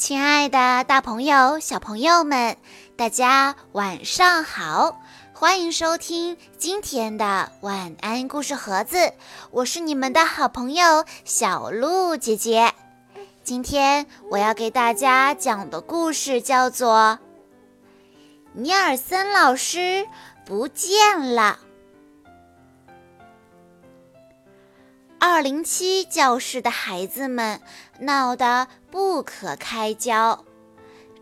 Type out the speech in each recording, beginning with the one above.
亲爱的，大朋友、小朋友们，大家晚上好！欢迎收听今天的晚安故事盒子，我是你们的好朋友小鹿姐姐。今天我要给大家讲的故事叫做《尼尔森老师不见了》。二零七教室的孩子们闹得不可开交，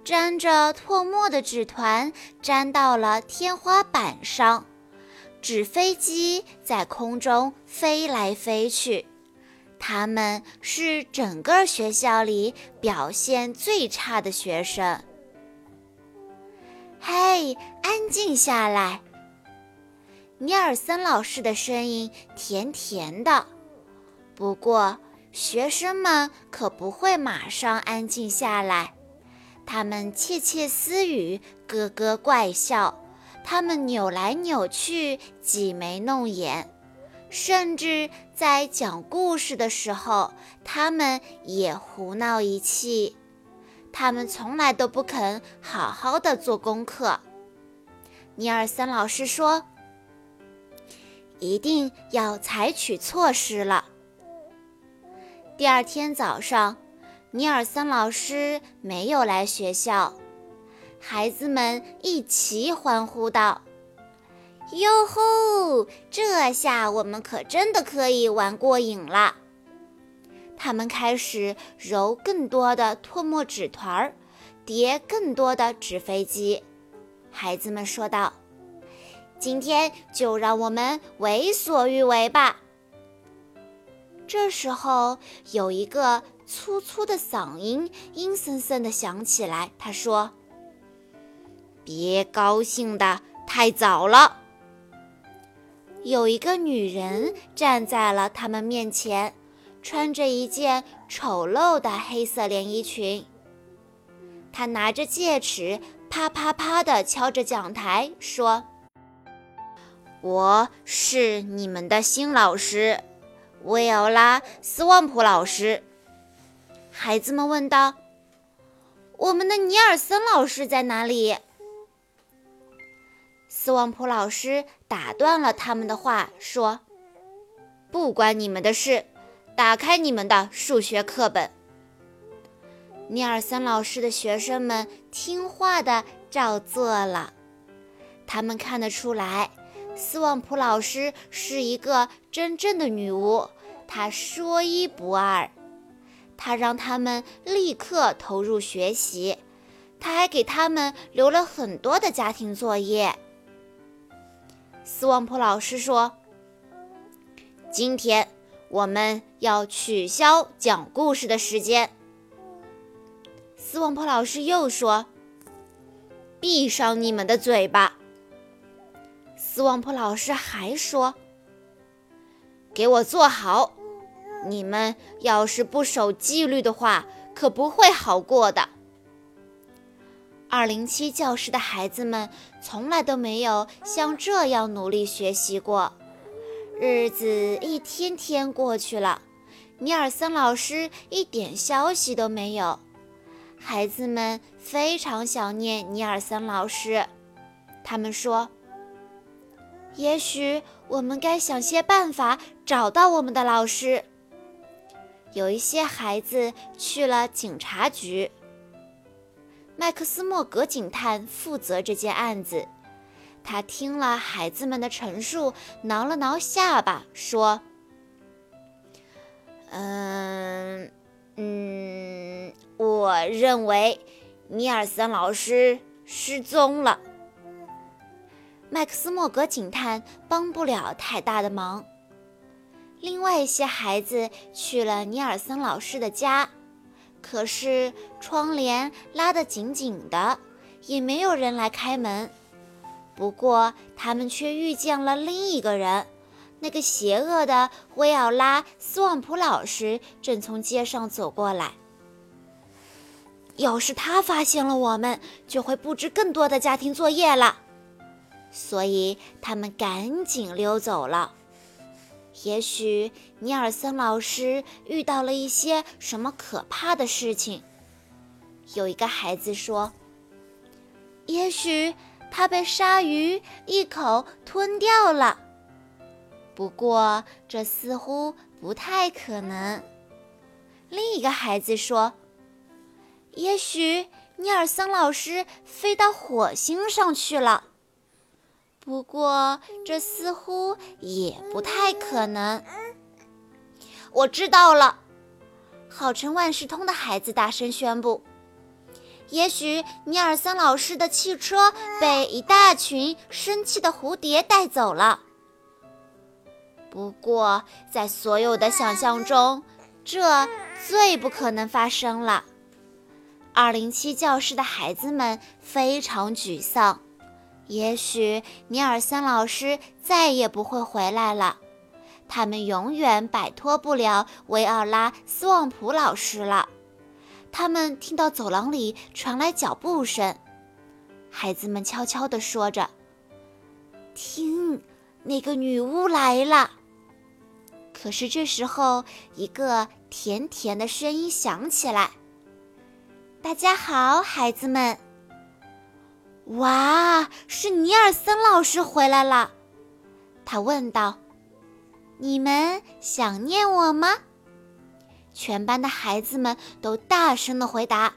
沾着唾沫的纸团粘到了天花板上，纸飞机在空中飞来飞去。他们是整个学校里表现最差的学生。嘿，安静下来！尼尔森老师的声音甜甜的。不过，学生们可不会马上安静下来，他们窃窃私语，咯咯怪笑，他们扭来扭去，挤眉弄眼，甚至在讲故事的时候，他们也胡闹一气。他们从来都不肯好好的做功课。尼尔森老师说：“一定要采取措施了。”第二天早上，尼尔森老师没有来学校，孩子们一齐欢呼道：“哟吼！这下我们可真的可以玩过瘾了！”他们开始揉更多的唾沫纸团儿，叠更多的纸飞机。孩子们说道：“今天就让我们为所欲为吧！”这时候，有一个粗粗的嗓音阴森森地响起来。他说：“别高兴的太早了。”有一个女人站在了他们面前，穿着一件丑陋的黑色连衣裙。她拿着戒尺，啪啪啪地敲着讲台，说：“我是你们的新老师。”维奥拉·斯旺普老师，孩子们问道：“我们的尼尔森老师在哪里？”斯旺普老师打断了他们的话，说：“不关你们的事，打开你们的数学课本。”尼尔森老师的学生们听话的照做了，他们看得出来。斯旺普老师是一个真正的女巫，她说一不二。她让他们立刻投入学习，她还给他们留了很多的家庭作业。斯旺普老师说：“今天我们要取消讲故事的时间。”斯旺普老师又说：“闭上你们的嘴巴。”斯旺普老师还说：“给我坐好！你们要是不守纪律的话，可不会好过的。”二零七教室的孩子们从来都没有像这样努力学习过。日子一天天过去了，尼尔森老师一点消息都没有。孩子们非常想念尼尔森老师，他们说。也许我们该想些办法找到我们的老师。有一些孩子去了警察局。麦克斯莫格警探负责这件案子。他听了孩子们的陈述，挠了挠下巴，说：“嗯嗯，我认为尼尔森老师失踪了。”麦克斯莫格警探帮不了太大的忙。另外一些孩子去了尼尔森老师的家，可是窗帘拉得紧紧的，也没有人来开门。不过他们却遇见了另一个人，那个邪恶的威奥拉·斯旺普老师正从街上走过来。要是他发现了我们，就会布置更多的家庭作业了。所以他们赶紧溜走了。也许尼尔森老师遇到了一些什么可怕的事情。有一个孩子说：“也许它被鲨鱼一口吞掉了。”不过这似乎不太可能。另一个孩子说：“也许尼尔森老师飞到火星上去了。”不过这似乎也不太可能。我知道了，号称万事通的孩子大声宣布：“也许尼尔森老师的汽车被一大群生气的蝴蝶带走了。”不过，在所有的想象中，这最不可能发生了。二零七教室的孩子们非常沮丧，也许尼尔森老师再也不会回来了。他们永远摆脱不了维奥拉·斯旺普老师了。他们听到走廊里传来脚步声，孩子们悄悄地说着：“听，那个女巫来了。”可是这时候，一个甜甜的声音响起来：“大家好，孩子们！”哇，是尼尔森老师回来了。他问道。你们想念我吗？全班的孩子们都大声的回答：“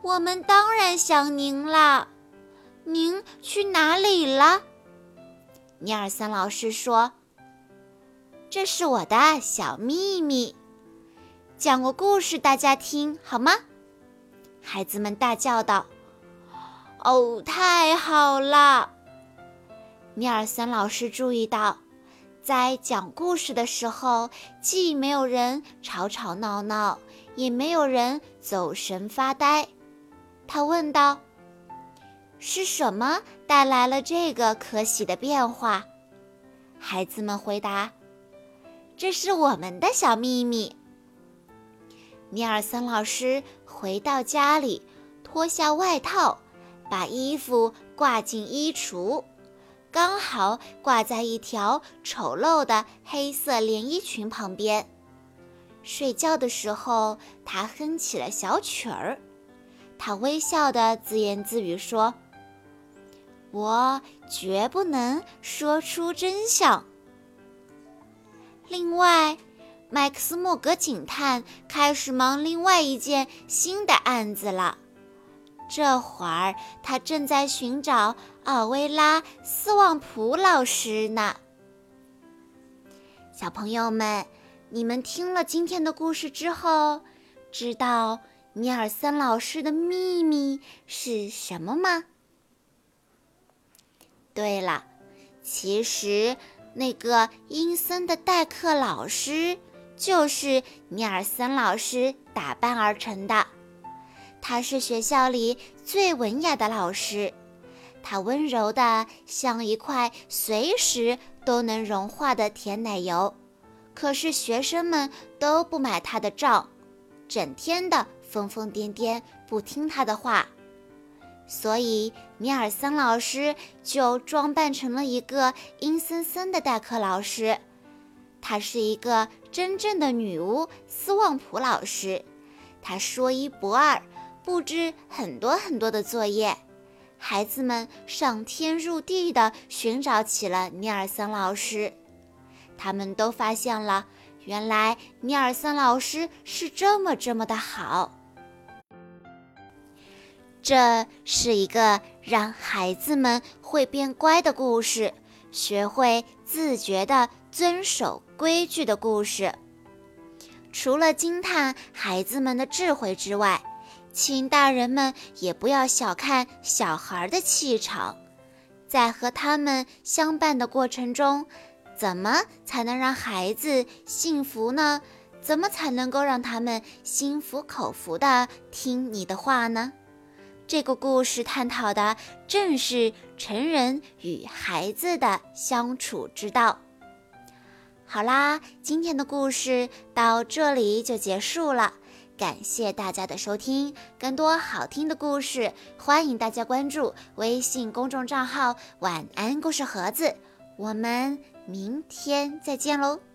我们当然想您啦！您去哪里了？”尼尔森老师说：“这是我的小秘密，讲个故事大家听好吗？”孩子们大叫道：“哦，太好了！”尼尔森老师注意到。在讲故事的时候，既没有人吵吵闹闹，也没有人走神发呆。他问道：“是什么带来了这个可喜的变化？”孩子们回答：“这是我们的小秘密。”尼尔森老师回到家里，脱下外套，把衣服挂进衣橱。刚好挂在一条丑陋的黑色连衣裙旁边。睡觉的时候，他哼起了小曲儿。他微笑的自言自语说：“我绝不能说出真相。”另外，麦克斯莫格警探开始忙另外一件新的案子了。这会儿，他正在寻找奥维拉·斯旺普老师呢。小朋友们，你们听了今天的故事之后，知道尼尔森老师的秘密是什么吗？对了，其实那个阴森的代课老师就是尼尔森老师打扮而成的。他是学校里最文雅的老师，他温柔的像一块随时都能融化的甜奶油。可是学生们都不买他的账，整天的疯疯癫癫，不听他的话。所以尼尔森老师就装扮成了一个阴森森的代课老师。他是一个真正的女巫斯旺普老师，他说一不二。布置很多很多的作业，孩子们上天入地的寻找起了尼尔森老师。他们都发现了，原来尼尔森老师是这么这么的好。这是一个让孩子们会变乖的故事，学会自觉的遵守规矩的故事。除了惊叹孩子们的智慧之外，请大人们也不要小看小孩的气场，在和他们相伴的过程中，怎么才能让孩子幸福呢？怎么才能够让他们心服口服的听你的话呢？这个故事探讨的正是成人与孩子的相处之道。好啦，今天的故事到这里就结束了。感谢大家的收听，更多好听的故事，欢迎大家关注微信公众账号“晚安故事盒子”。我们明天再见喽！